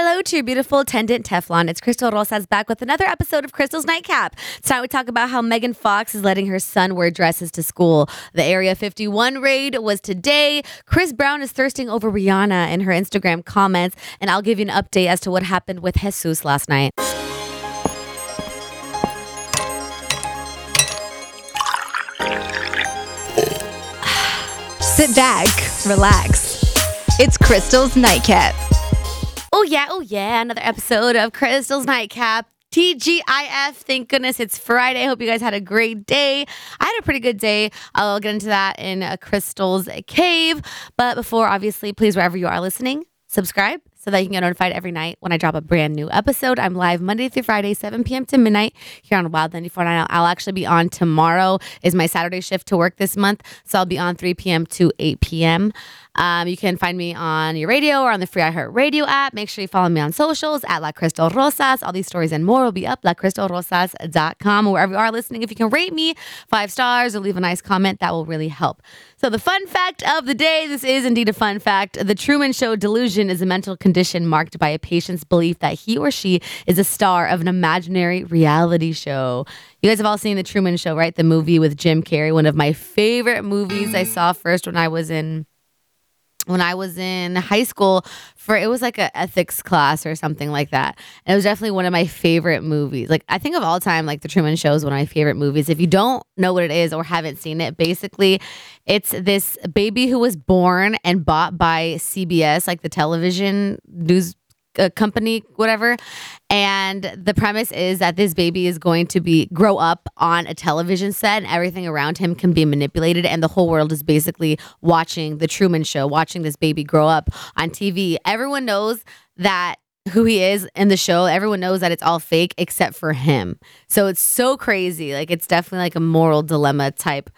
Hello to your beautiful attendant Teflon. It's Crystal Rosas back with another episode of Crystal's Nightcap. Tonight we talk about how Megan Fox is letting her son wear dresses to school. The Area 51 raid was today. Chris Brown is thirsting over Rihanna in her Instagram comments, and I'll give you an update as to what happened with Jesus last night. Sit back, relax. It's Crystal's Nightcap. Yeah, oh yeah, another episode of Crystal's Nightcap. TGIF. Thank goodness it's Friday. Hope you guys had a great day. I had a pretty good day. I'll get into that in a Crystal's Cave. But before, obviously, please, wherever you are listening, subscribe so that you can get notified every night when I drop a brand new episode. I'm live Monday through Friday, 7 p.m. to midnight here on Wild 94.9. I'll actually be on tomorrow is my Saturday shift to work this month. So I'll be on 3 p.m. to 8 p.m. Um, you can find me on your radio or on the free iHeart Radio app. Make sure you follow me on socials at La Crystal Rosas. All these stories and more will be up lacrystalrosas.com wherever you are listening. If you can rate me five stars or leave a nice comment, that will really help. So, the fun fact of the day this is indeed a fun fact. The Truman Show delusion is a mental condition marked by a patient's belief that he or she is a star of an imaginary reality show. You guys have all seen The Truman Show, right? The movie with Jim Carrey, one of my favorite movies I saw first when I was in when I was in high school for it was like a ethics class or something like that. And it was definitely one of my favorite movies. Like I think of all time, like the Truman Show is one of my favorite movies. If you don't know what it is or haven't seen it, basically it's this baby who was born and bought by CBS, like the television news uh, company, whatever. And the premise is that this baby is going to be grow up on a television set, everything around him can be manipulated, and the whole world is basically watching the Truman Show, watching this baby grow up on TV. Everyone knows that who he is in the show. Everyone knows that it's all fake except for him. So it's so crazy. Like it's definitely like a moral dilemma type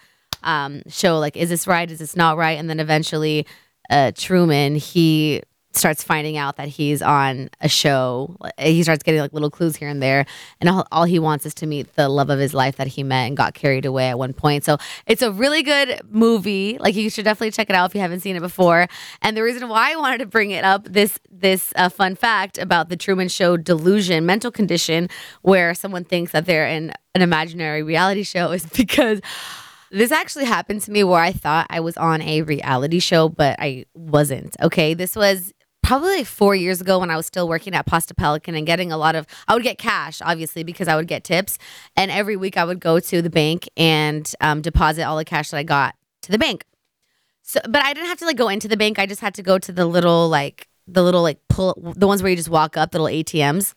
um, show. Like, is this right? Is this not right? And then eventually, uh, Truman he starts finding out that he's on a show. He starts getting like little clues here and there, and all, all, he wants is to meet the love of his life that he met and got carried away at one point. So it's a really good movie. Like you should definitely check it out if you haven't seen it before. And the reason why I wanted to bring it up this this uh, fun fact about the Truman Show delusion, mental condition, where someone thinks that they're in an imaginary reality show, is because. This actually happened to me where I thought I was on a reality show, but I wasn't. Okay. This was probably like four years ago when I was still working at Pasta Pelican and getting a lot of, I would get cash, obviously, because I would get tips. And every week I would go to the bank and um, deposit all the cash that I got to the bank. So, but I didn't have to like go into the bank. I just had to go to the little, like, the little, like, pull, the ones where you just walk up, the little ATMs.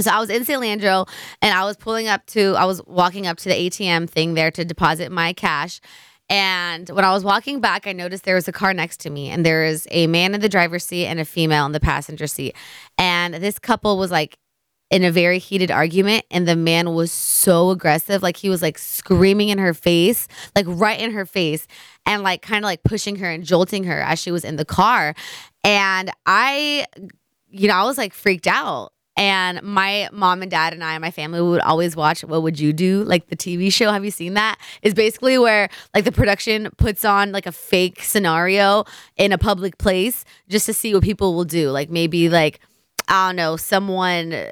So I was in San Leandro and I was pulling up to, I was walking up to the ATM thing there to deposit my cash. And when I was walking back, I noticed there was a car next to me, and there is a man in the driver's seat and a female in the passenger seat. And this couple was like in a very heated argument, and the man was so aggressive. Like he was like screaming in her face, like right in her face, and like kind of like pushing her and jolting her as she was in the car. And I, you know, I was like freaked out. And my mom and dad and I and my family would always watch What Would You Do? Like the TV show. Have you seen that? Is basically where like the production puts on like a fake scenario in a public place just to see what people will do. Like maybe like, I don't know, someone. Uh,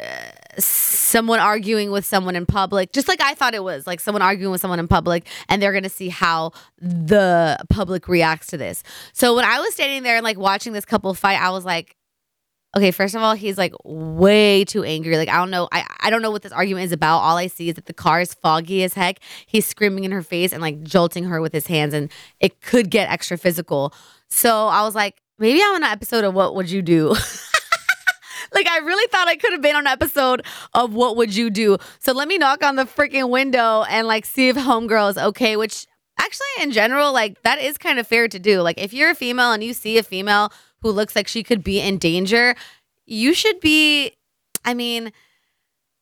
someone arguing with someone in public, just like I thought it was, like someone arguing with someone in public, and they're gonna see how the public reacts to this. So when I was standing there and like watching this couple fight, I was like, Okay, first of all, he's like way too angry. Like I don't know, I, I don't know what this argument is about. All I see is that the car is foggy as heck. He's screaming in her face and like jolting her with his hands, and it could get extra physical. So I was like, maybe I'm on an episode of What Would You Do? like I really thought I could have been on an episode of What Would You Do? So let me knock on the freaking window and like see if homegirl is okay, which actually in general, like that is kind of fair to do. Like if you're a female and you see a female who looks like she could be in danger, you should be. I mean,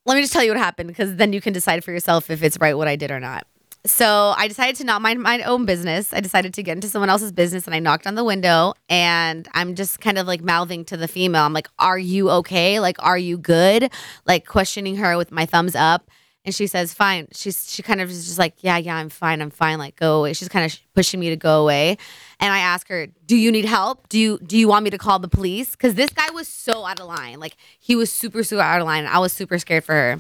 let me just tell you what happened because then you can decide for yourself if it's right what I did or not. So I decided to not mind my own business. I decided to get into someone else's business and I knocked on the window and I'm just kind of like mouthing to the female. I'm like, Are you okay? Like, are you good? Like, questioning her with my thumbs up. And she says, Fine. She's, she kind of is just like, Yeah, yeah, I'm fine. I'm fine. Like, go away. She's kind of pushing me to go away. And I ask her, Do you need help? Do you, do you want me to call the police? Because this guy was so out of line. Like, he was super, super out of line. I was super scared for her.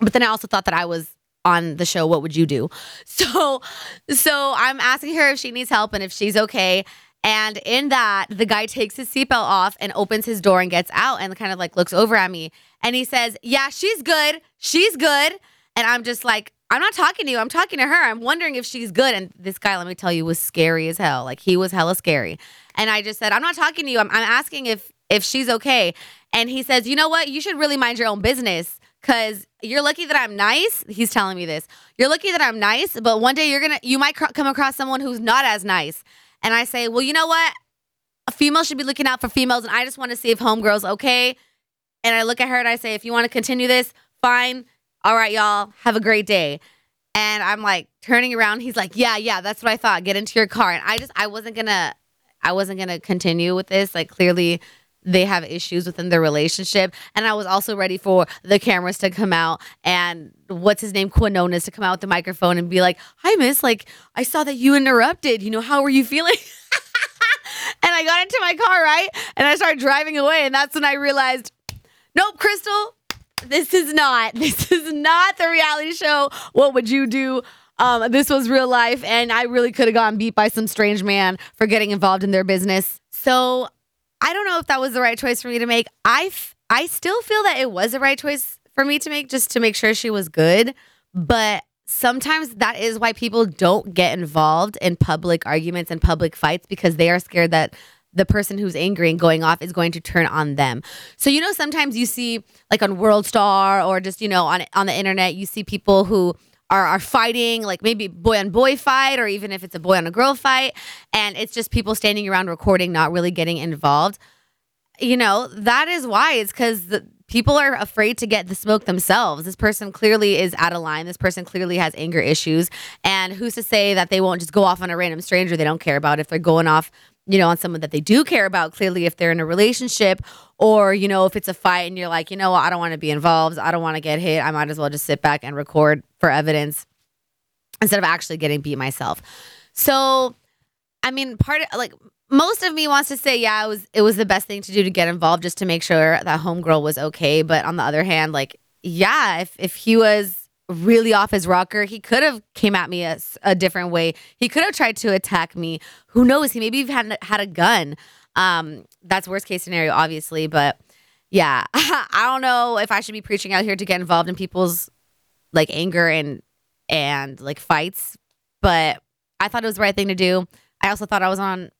But then I also thought that I was on the show what would you do so so i'm asking her if she needs help and if she's okay and in that the guy takes his seatbelt off and opens his door and gets out and kind of like looks over at me. And he says yeah she's good. She's good. And i'm just like i'm not talking to you. I'm talking to her. I'm wondering if she's good. And this guy let me tell you was scary as hell. Like he was hella scary. And i just said i'm not talking to you. I'm, I'm asking if if she's okay. And he says you know what? You should really mind your own business Cause you're lucky that I'm nice. He's telling me this. You're lucky that I'm nice, but one day you're gonna, you might cr- come across someone who's not as nice. And I say, well, you know what? A female should be looking out for females, and I just want to see if homegirl's okay. And I look at her and I say, if you want to continue this, fine. All right, y'all, have a great day. And I'm like turning around. He's like, yeah, yeah, that's what I thought. Get into your car. And I just, I wasn't gonna, I wasn't gonna continue with this. Like clearly, they have issues within their relationship. And I was also ready for the cameras to come out and what's his name, Quinones, to come out with the microphone and be like, Hi, miss, like, I saw that you interrupted. You know, how were you feeling? and I got into my car, right? And I started driving away. And that's when I realized, Nope, Crystal, this is not, this is not the reality show. What would you do? Um, this was real life, and I really could have gotten beat by some strange man for getting involved in their business. So I don't know if that was the right choice for me to make. I, f- I still feel that it was the right choice for me to make just to make sure she was good. But sometimes that is why people don't get involved in public arguments and public fights because they are scared that the person who's angry and going off is going to turn on them. So you know sometimes you see like on World Star or just you know on on the internet you see people who are, are fighting, like maybe boy on boy fight, or even if it's a boy on a girl fight, and it's just people standing around recording, not really getting involved. You know, that is why it's because the people are afraid to get the smoke themselves. This person clearly is out of line. This person clearly has anger issues. And who's to say that they won't just go off on a random stranger they don't care about if they're going off you know, on someone that they do care about, clearly, if they're in a relationship, or, you know, if it's a fight and you're like, you know I don't want to be involved, I don't want to get hit, I might as well just sit back and record for evidence instead of actually getting beat myself. So, I mean, part of like, most of me wants to say, yeah, it was it was the best thing to do to get involved just to make sure that homegirl was okay. But on the other hand, like, yeah, if if he was really off his rocker. He could have came at me a, a, different way. He could have tried to attack me. Who knows? He maybe had had a gun. Um, that's worst case scenario, obviously. But yeah, I don't know if I should be preaching out here to get involved in people's like anger and and like fights. But I thought it was the right thing to do. I also thought I was on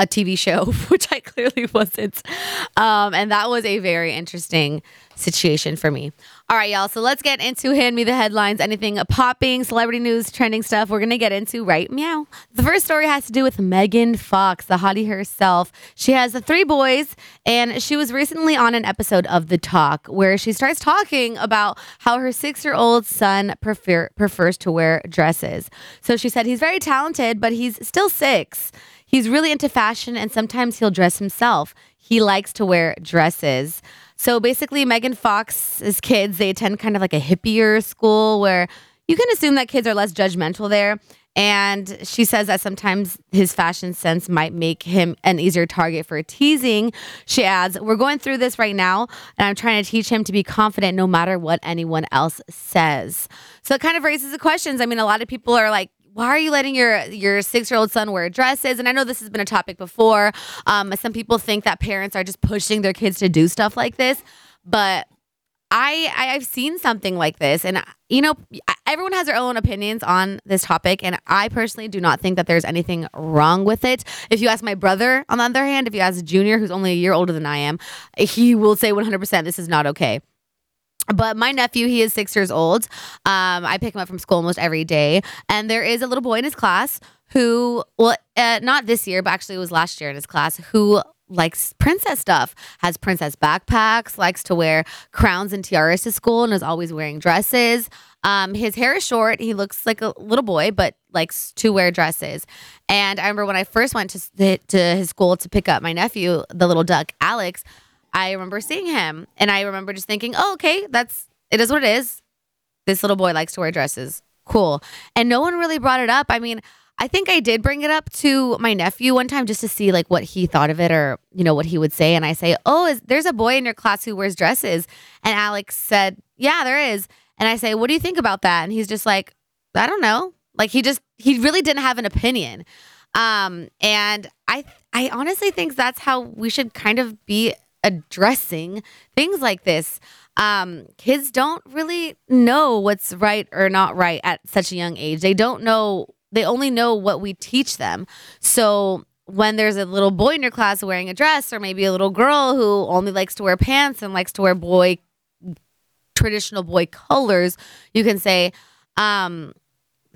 a TV show, which I clearly wasn't. Um, and that was a very interesting situation for me. All right, y'all. So let's get into Hand Me the Headlines. Anything popping, celebrity news, trending stuff, we're going to get into right meow. The first story has to do with Megan Fox, the hottie herself. She has three boys, and she was recently on an episode of The Talk where she starts talking about how her six year old son prefer- prefers to wear dresses. So she said he's very talented, but he's still six. He's really into fashion and sometimes he'll dress himself. He likes to wear dresses. So basically, Megan Fox's kids, they attend kind of like a hippier school where you can assume that kids are less judgmental there. And she says that sometimes his fashion sense might make him an easier target for teasing. She adds, We're going through this right now, and I'm trying to teach him to be confident no matter what anyone else says. So it kind of raises the questions. I mean, a lot of people are like, why are you letting your your six year old son wear dresses? And I know this has been a topic before. Um, some people think that parents are just pushing their kids to do stuff like this, but I I've seen something like this, and you know, everyone has their own opinions on this topic, and I personally do not think that there's anything wrong with it. If you ask my brother, on the other hand, if you ask a Junior, who's only a year older than I am, he will say 100% this is not okay. But my nephew, he is six years old. Um, I pick him up from school almost every day. And there is a little boy in his class who, well, uh, not this year, but actually it was last year in his class, who likes princess stuff, has princess backpacks, likes to wear crowns and tiaras to school, and is always wearing dresses. Um, his hair is short. He looks like a little boy, but likes to wear dresses. And I remember when I first went to to his school to pick up my nephew, the little duck, Alex. I remember seeing him, and I remember just thinking, "Oh, okay, that's it. Is what it is. This little boy likes to wear dresses. Cool." And no one really brought it up. I mean. I think I did bring it up to my nephew one time just to see like what he thought of it or you know what he would say and I say, "Oh, is there's a boy in your class who wears dresses?" And Alex said, "Yeah, there is." And I say, "What do you think about that?" And he's just like, "I don't know." Like he just he really didn't have an opinion. Um and I I honestly think that's how we should kind of be addressing things like this. Um, kids don't really know what's right or not right at such a young age. They don't know they only know what we teach them. So when there's a little boy in your class wearing a dress, or maybe a little girl who only likes to wear pants and likes to wear boy traditional boy colors, you can say, um,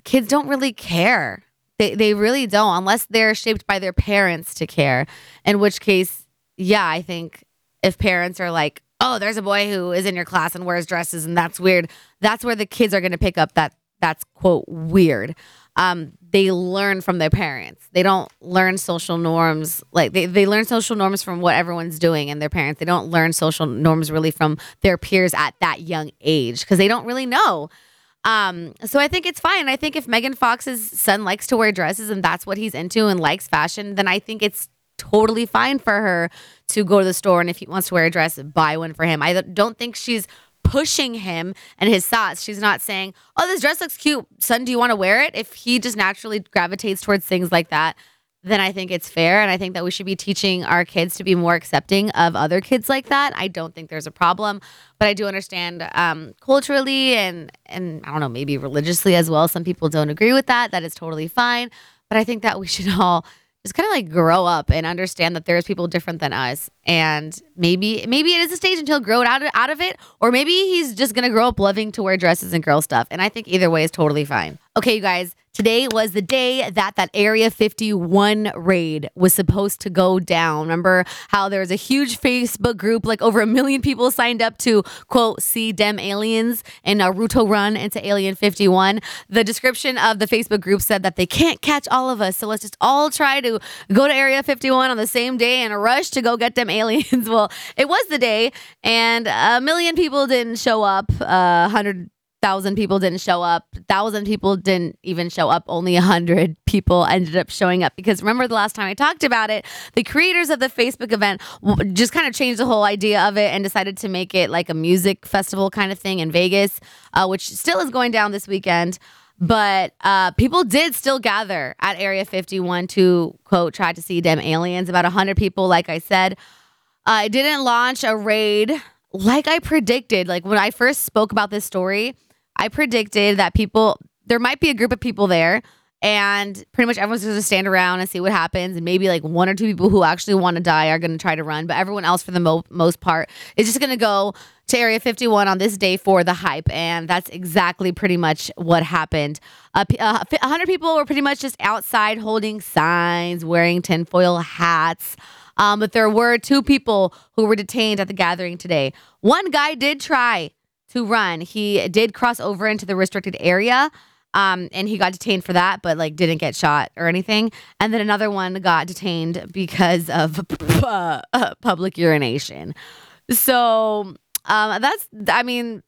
kids don't really care. They they really don't, unless they're shaped by their parents to care. In which case, yeah, I think if parents are like, oh, there's a boy who is in your class and wears dresses and that's weird, that's where the kids are going to pick up that that's quote weird um, they learn from their parents. They don't learn social norms like they, they learn social norms from what everyone's doing and their parents. They don't learn social norms really from their peers at that young age because they don't really know. Um, so I think it's fine. I think if Megan Fox's son likes to wear dresses and that's what he's into and likes fashion, then I think it's totally fine for her to go to the store and if he wants to wear a dress, buy one for him. I don't think she's pushing him and his thoughts. She's not saying, "Oh, this dress looks cute, son. Do you want to wear it?" If he just naturally gravitates towards things like that, then I think it's fair, and I think that we should be teaching our kids to be more accepting of other kids like that. I don't think there's a problem, but I do understand um, culturally and and I don't know, maybe religiously as well. Some people don't agree with that. That is totally fine, but I think that we should all just kind of like grow up and understand that there's people different than us. And maybe maybe it is a stage until grow out of, out of it or maybe he's just gonna grow up loving to wear dresses and girl stuff. And i think either way is totally fine. Okay you guys Today was the day that that Area 51 raid was supposed to go down. Remember how there was a huge Facebook group, like over a million people signed up to quote see dem aliens and Naruto run into Alien 51. The description of the Facebook group said that they can't catch all of us, so let's just all try to go to Area 51 on the same day and rush to go get them aliens. well, it was the day, and a million people didn't show up. Uh, hundred thousand people didn't show up. Thousand people didn't even show up. Only a hundred people ended up showing up because remember the last time I talked about it, the creators of the Facebook event just kind of changed the whole idea of it and decided to make it like a music festival kind of thing in Vegas, uh, which still is going down this weekend. But uh, people did still gather at Area 51 to quote try to see them aliens. About hundred people, like I said. Uh, I didn't launch a raid like I predicted. Like when I first spoke about this story, I predicted that people, there might be a group of people there and pretty much everyone's just going to stand around and see what happens. And maybe like one or two people who actually want to die are going to try to run, but everyone else, for the mo- most part, is just going to go to Area 51 on this day for the hype. And that's exactly pretty much what happened. Uh, uh, 100 people were pretty much just outside holding signs, wearing tinfoil hats. Um, but there were two people who were detained at the gathering today. One guy did try to run. He did cross over into the restricted area. Um, and he got detained for that, but like didn't get shot or anything. And then another one got detained because of uh, public urination. So um, that's, I mean,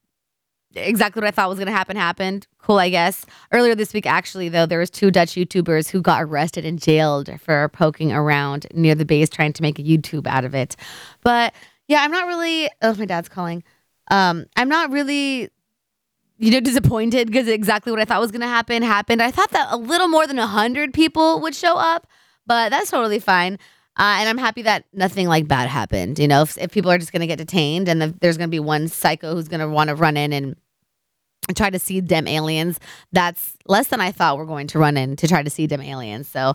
exactly what I thought was going to happen happened. Cool, I guess. Earlier this week, actually, though, there was two Dutch YouTubers who got arrested and jailed for poking around near the base trying to make a YouTube out of it. But yeah, I'm not really. Oh, my dad's calling. Um, I'm not really you know disappointed because exactly what I thought was going to happen happened. I thought that a little more than 100 people would show up, but that's totally fine. Uh, and I'm happy that nothing like bad happened. You know, if, if people are just going to get detained and the, there's going to be one psycho who's going to want to run in and try to see them aliens, that's less than I thought we're going to run in to try to see them aliens. So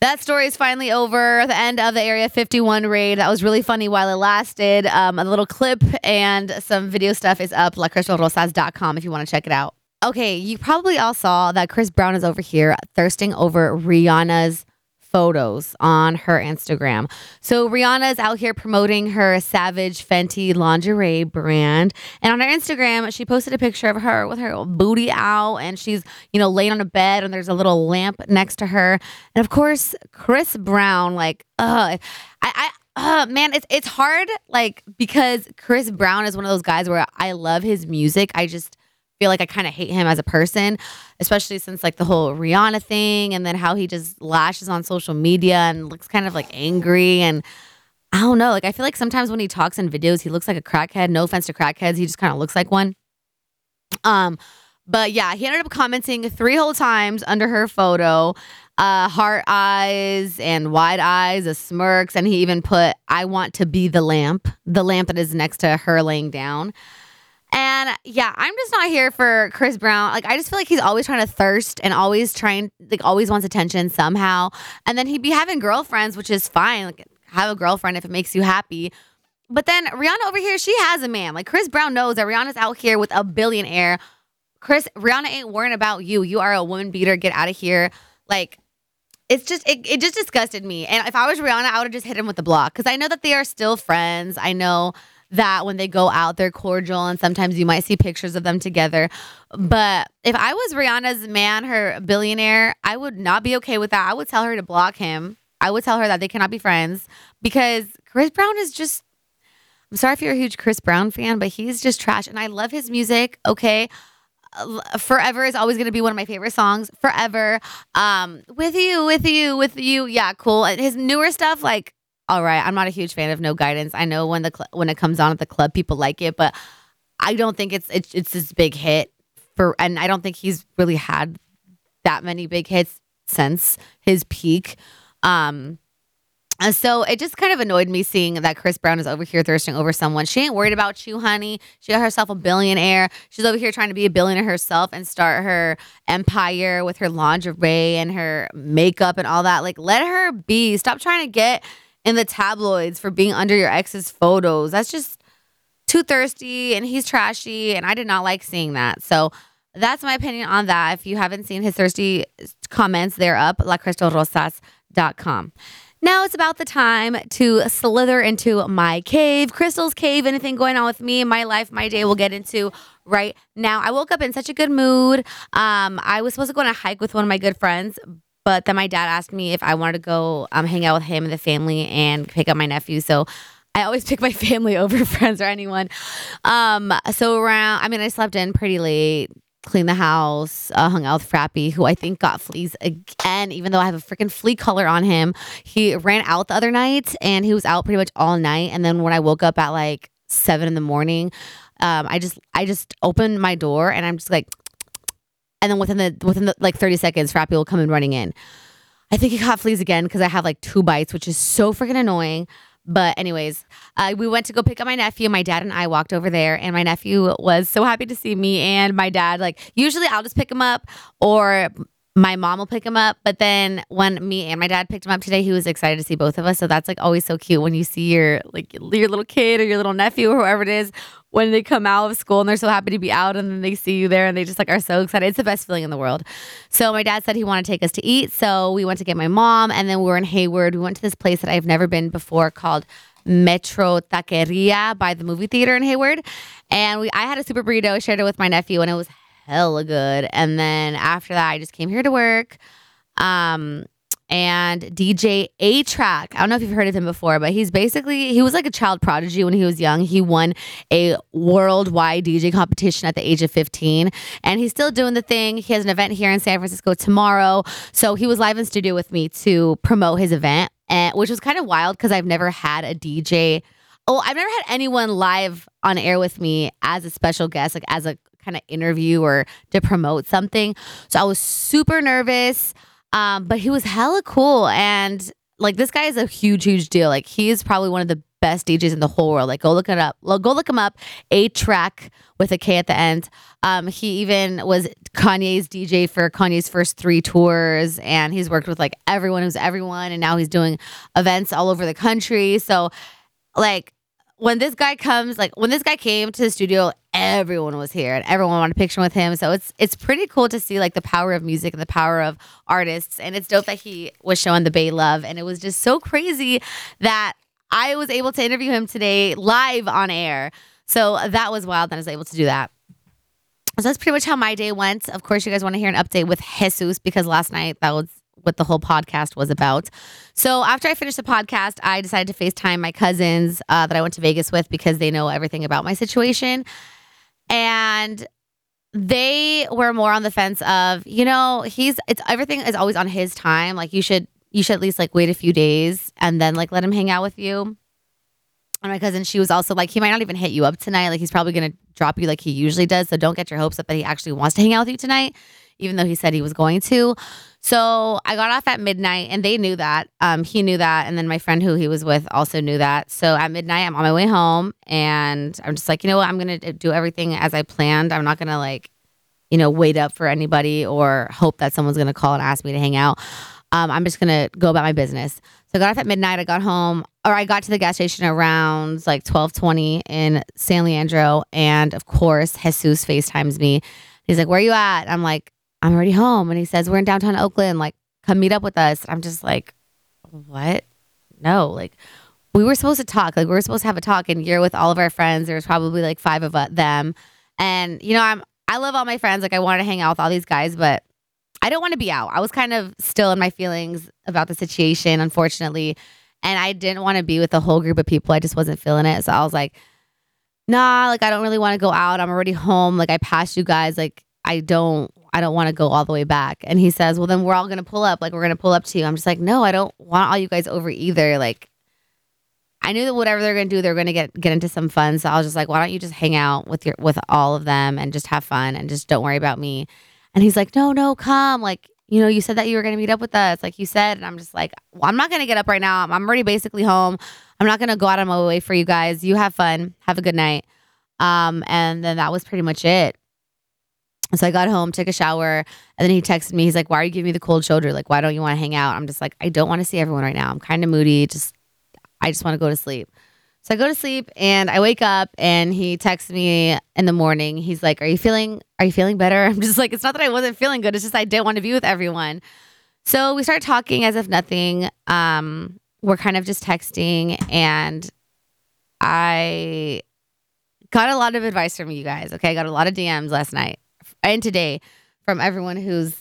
that story is finally over. The end of the Area 51 raid. That was really funny while it lasted. Um, a little clip and some video stuff is up, lacrystalrosas.com if you want to check it out. Okay, you probably all saw that Chris Brown is over here thirsting over Rihanna's photos on her Instagram. So Rihanna is out here promoting her Savage Fenty lingerie brand. And on her Instagram, she posted a picture of her with her booty out and she's, you know, laying on a bed and there's a little lamp next to her. And of course, Chris Brown, like, uh, I, I uh, man, it's it's hard, like because Chris Brown is one of those guys where I love his music. I just feel like I kind of hate him as a person, especially since like the whole Rihanna thing and then how he just lashes on social media and looks kind of like angry and I don't know. Like I feel like sometimes when he talks in videos, he looks like a crackhead. No offense to crackheads, he just kind of looks like one. Um, but yeah, he ended up commenting three whole times under her photo, uh, heart eyes and wide eyes, a smirks, and he even put, "I want to be the lamp," the lamp that is next to her laying down. And yeah, I'm just not here for Chris Brown. Like, I just feel like he's always trying to thirst and always trying, like, always wants attention somehow. And then he'd be having girlfriends, which is fine. Like, have a girlfriend if it makes you happy. But then Rihanna over here, she has a man. Like, Chris Brown knows that Rihanna's out here with a billionaire. Chris, Rihanna ain't worrying about you. You are a woman beater. Get out of here. Like, it's just it, it just disgusted me. And if I was Rihanna, I would have just hit him with the block because I know that they are still friends. I know that when they go out, they're cordial, and sometimes you might see pictures of them together. But if I was Rihanna's man, her billionaire, I would not be okay with that. I would tell her to block him. I would tell her that they cannot be friends because Chris Brown is just. I'm sorry if you're a huge Chris Brown fan, but he's just trash. And I love his music. Okay. Forever is always going to be one of my favorite songs. Forever. Um, with you, with you, with you. Yeah, cool. And His newer stuff, like all right. I'm not a huge fan of No Guidance. I know when the cl- when it comes on at the club, people like it, but I don't think it's it's it's this big hit for, and I don't think he's really had that many big hits since his peak. Um, and so it just kind of annoyed me seeing that Chris Brown is over here thirsting over someone. She ain't worried about you, honey. She got herself a billionaire. She's over here trying to be a billionaire herself and start her empire with her lingerie and her makeup and all that. Like, let her be. Stop trying to get in the tabloids for being under your ex's photos. That's just too thirsty and he's trashy. And I did not like seeing that. So that's my opinion on that. If you haven't seen his thirsty comments, they're up, lacrystalrosas.com. Now it's about the time to slither into my cave, Crystal's cave. Anything going on with me, my life, my day, we'll get into right now. I woke up in such a good mood. Um, I was supposed to go on a hike with one of my good friends, but then my dad asked me if I wanted to go um, hang out with him and the family and pick up my nephew. So I always pick my family over friends or anyone. Um, so around, I mean, I slept in pretty late, cleaned the house, uh, hung out with Frappy, who I think got fleas again, even though I have a freaking flea color on him. He ran out the other night and he was out pretty much all night. And then when I woke up at like seven in the morning, um, I just I just opened my door and I'm just like and then within the within the like 30 seconds, Frappy will come in running in. I think he caught fleas again because I have like two bites, which is so freaking annoying. But anyways, uh, we went to go pick up my nephew. My dad and I walked over there, and my nephew was so happy to see me and my dad. Like usually, I'll just pick him up, or my mom will pick him up. But then when me and my dad picked him up today, he was excited to see both of us. So that's like always so cute when you see your like your little kid or your little nephew or whoever it is when they come out of school and they're so happy to be out and then they see you there and they just like are so excited. It's the best feeling in the world. So my dad said he wanted to take us to eat. So we went to get my mom and then we were in Hayward. We went to this place that I've never been before called Metro Taqueria by the movie theater in Hayward. And we I had a super burrito, shared it with my nephew and it was hella good. And then after that I just came here to work. Um and DJ A-Trak. I don't know if you've heard of him before, but he's basically he was like a child prodigy when he was young. He won a worldwide DJ competition at the age of 15, and he's still doing the thing. He has an event here in San Francisco tomorrow, so he was live in studio with me to promote his event, and which was kind of wild because I've never had a DJ. Oh, I've never had anyone live on air with me as a special guest, like as a kind of interview or to promote something. So I was super nervous. Um, but he was hella cool. And like this guy is a huge, huge deal. Like he is probably one of the best DJs in the whole world. Like go look it up. Go look him up. A-Trak with a K at the end. Um, he even was Kanye's DJ for Kanye's first three tours, and he's worked with like everyone who's everyone, and now he's doing events all over the country. So, like when this guy comes, like when this guy came to the studio, everyone was here and everyone wanted a picture with him. So it's it's pretty cool to see like the power of music and the power of artists. And it's dope that he was showing the Bay love. And it was just so crazy that I was able to interview him today live on air. So that was wild that I was able to do that. So that's pretty much how my day went. Of course, you guys want to hear an update with Jesus because last night that was what the whole podcast was about. So after I finished the podcast, I decided to FaceTime my cousins uh, that I went to Vegas with because they know everything about my situation. And they were more on the fence of, you know, he's it's everything is always on his time. Like you should you should at least like wait a few days and then like let him hang out with you. And my cousin, she was also like, he might not even hit you up tonight. Like he's probably gonna drop you like he usually does. So don't get your hopes up that he actually wants to hang out with you tonight, even though he said he was going to. So I got off at midnight and they knew that. Um, he knew that. And then my friend who he was with also knew that. So at midnight, I'm on my way home and I'm just like, you know what? I'm going to do everything as I planned. I'm not going to like, you know, wait up for anybody or hope that someone's going to call and ask me to hang out. Um, I'm just going to go about my business. So I got off at midnight. I got home or I got to the gas station around like 1220 in San Leandro. And of course, Jesus FaceTimes me. He's like, where you at? I'm like, I'm already home. And he says, We're in downtown Oakland. Like, come meet up with us. I'm just like, What? No. Like, we were supposed to talk. Like, we were supposed to have a talk, and you're with all of our friends. There was probably like five of them. And, you know, I'm, I love all my friends. Like, I want to hang out with all these guys, but I don't want to be out. I was kind of still in my feelings about the situation, unfortunately. And I didn't want to be with a whole group of people. I just wasn't feeling it. So I was like, nah, like, I don't really want to go out. I'm already home. Like, I passed you guys. Like, I don't I don't want to go all the way back. And he says, Well, then we're all going to pull up. Like, we're going to pull up to you. I'm just like, No, I don't want all you guys over either. Like, I knew that whatever they're going to do, they're going to get get into some fun. So I was just like, Why don't you just hang out with your with all of them and just have fun and just don't worry about me? And he's like, No, no, come. Like, you know, you said that you were going to meet up with us, like you said. And I'm just like, well, I'm not going to get up right now. I'm already basically home. I'm not going to go out of my way for you guys. You have fun. Have a good night. Um, and then that was pretty much it. So I got home, took a shower, and then he texted me. He's like, "Why are you giving me the cold shoulder? Like, why don't you want to hang out?" I'm just like, "I don't want to see everyone right now. I'm kind of moody. Just, I just want to go to sleep." So I go to sleep, and I wake up, and he texts me in the morning. He's like, "Are you feeling? Are you feeling better?" I'm just like, "It's not that I wasn't feeling good. It's just I didn't want to be with everyone." So we start talking as if nothing. Um, we're kind of just texting, and I got a lot of advice from you guys. Okay, I got a lot of DMs last night and today from everyone who's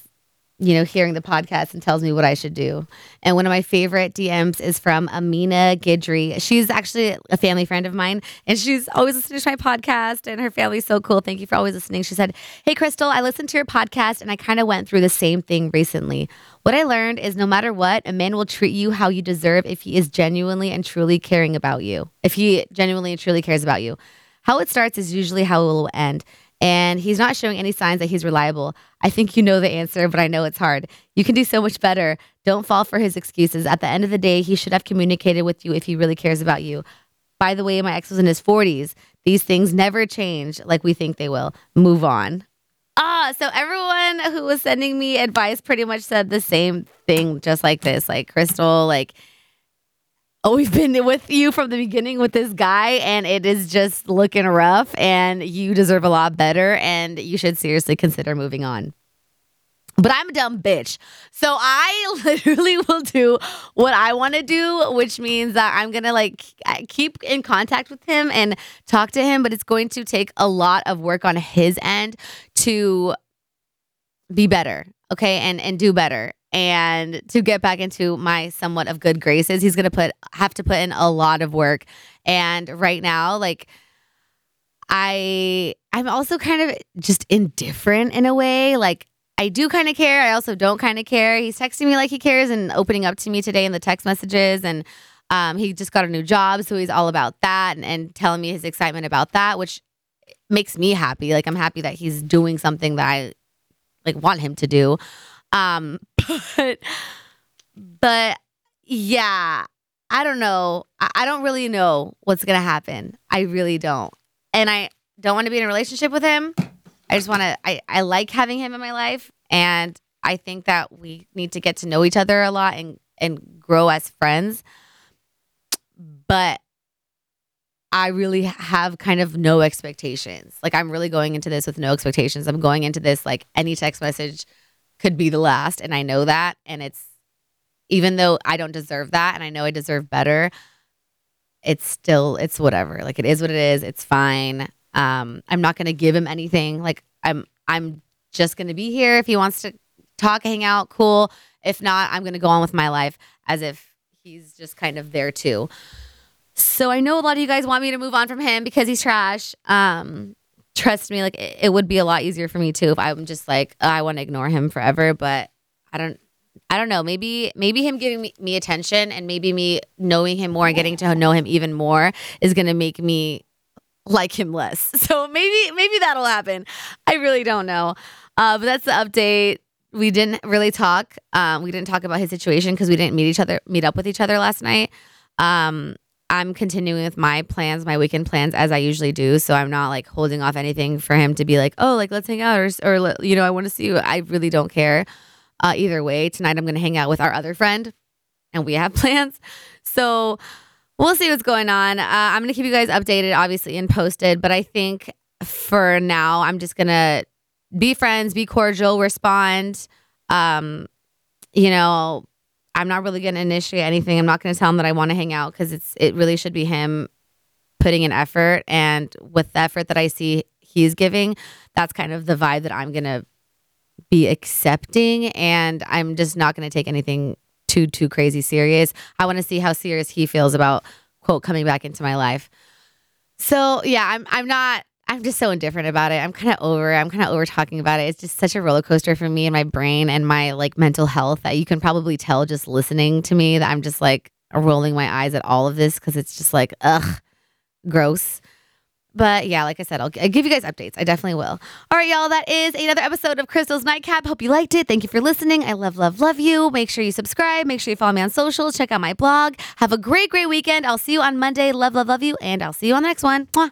you know hearing the podcast and tells me what I should do. And one of my favorite DMs is from Amina Gidry. She's actually a family friend of mine, and she's always listening to my podcast. And her family's so cool. Thank you for always listening. She said, "Hey, Crystal, I listened to your podcast, and I kind of went through the same thing recently. What I learned is no matter what, a man will treat you how you deserve if he is genuinely and truly caring about you. If he genuinely and truly cares about you." How it starts is usually how it will end and he's not showing any signs that he's reliable. I think you know the answer, but I know it's hard. You can do so much better. Don't fall for his excuses. At the end of the day, he should have communicated with you if he really cares about you. By the way, my ex was in his 40s. These things never change like we think they will. Move on. Ah, so everyone who was sending me advice pretty much said the same thing, just like this. Like, Crystal, like, oh, we've been with you from the beginning with this guy, and it is just looking rough, and you deserve a lot better, and you should seriously consider moving on. But I'm a dumb bitch. So I literally will do what I want to do, which means that I'm going to like keep in contact with him and talk to him, but it's going to take a lot of work on his end to be better, okay? And and do better and to get back into my somewhat of good graces he's gonna put have to put in a lot of work. And right now like i i'm also kind of just indifferent in a way. Like i do kind of care. I also don't kind of care. He's texting me like he cares and opening up to me today in the text messages. And um, he just got a new job so he's all about that and, and telling me his excitement about that which makes me happy. Like i'm happy that he's doing something that i like want him to do um, but but yeah, I don't know. I, don't really know what's gonna happen. I really don't. And I don't want to be in a relationship with him. I just want to I, I like having him in my life and I think that we need to get to know each other a lot and and grow as friends. But I really have kind of no expectations. Like I'm really going into this with no expectations. I'm going into this like any text message could be the last and I know that and it's even though I don't deserve that and I know I deserve better, it's still it's whatever. Like it is what it is. It's fine. Um I'm not going to give him anything. Like I'm I'm just going to be here if he wants to talk, hang out, cool. If not, I'm going to go on with my life as if he's just kind of there too. So I know a lot of you guys want me to move on from him because he's trash. Um, trust me, like it, it would be a lot easier for me too if I'm just like oh, I want to ignore him forever. But I don't, I don't know. Maybe maybe him giving me, me attention and maybe me knowing him more and getting to know him even more is gonna make me like him less. So maybe maybe that'll happen. I really don't know. Uh, but that's the update. We didn't really talk. Um, we didn't talk about his situation because we didn't meet each other, meet up with each other last night. Um, I'm continuing with my plans, my weekend plans as I usually do. So I'm not like holding off anything for him to be like, oh, like let's hang out or, or you know, I want to see you. I really don't care. Uh, either way, tonight I'm going to hang out with our other friend and we have plans. So we'll see what's going on. Uh, I'm going to keep you guys updated, obviously, and posted. But I think for now, I'm just going to be friends, be cordial, respond. Um, you know, I'm not really going to initiate anything. I'm not going to tell him that I want to hang out because it's it really should be him putting in effort. And with the effort that I see he's giving, that's kind of the vibe that I'm going to be accepting. And I'm just not going to take anything too too crazy serious. I want to see how serious he feels about quote coming back into my life. So yeah, I'm I'm not I'm just so indifferent about it. I'm kind of over. I'm kind of over talking about it. It's just such a roller coaster for me and my brain and my like mental health that you can probably tell just listening to me that I'm just like rolling my eyes at all of this because it's just like ugh, gross. But yeah, like I said, I'll, I'll give you guys updates. I definitely will. All right, y'all. That is another episode of Crystal's Nightcap. Hope you liked it. Thank you for listening. I love, love, love you. Make sure you subscribe. Make sure you follow me on socials. Check out my blog. Have a great, great weekend. I'll see you on Monday. Love, love, love you. And I'll see you on the next one. Mwah.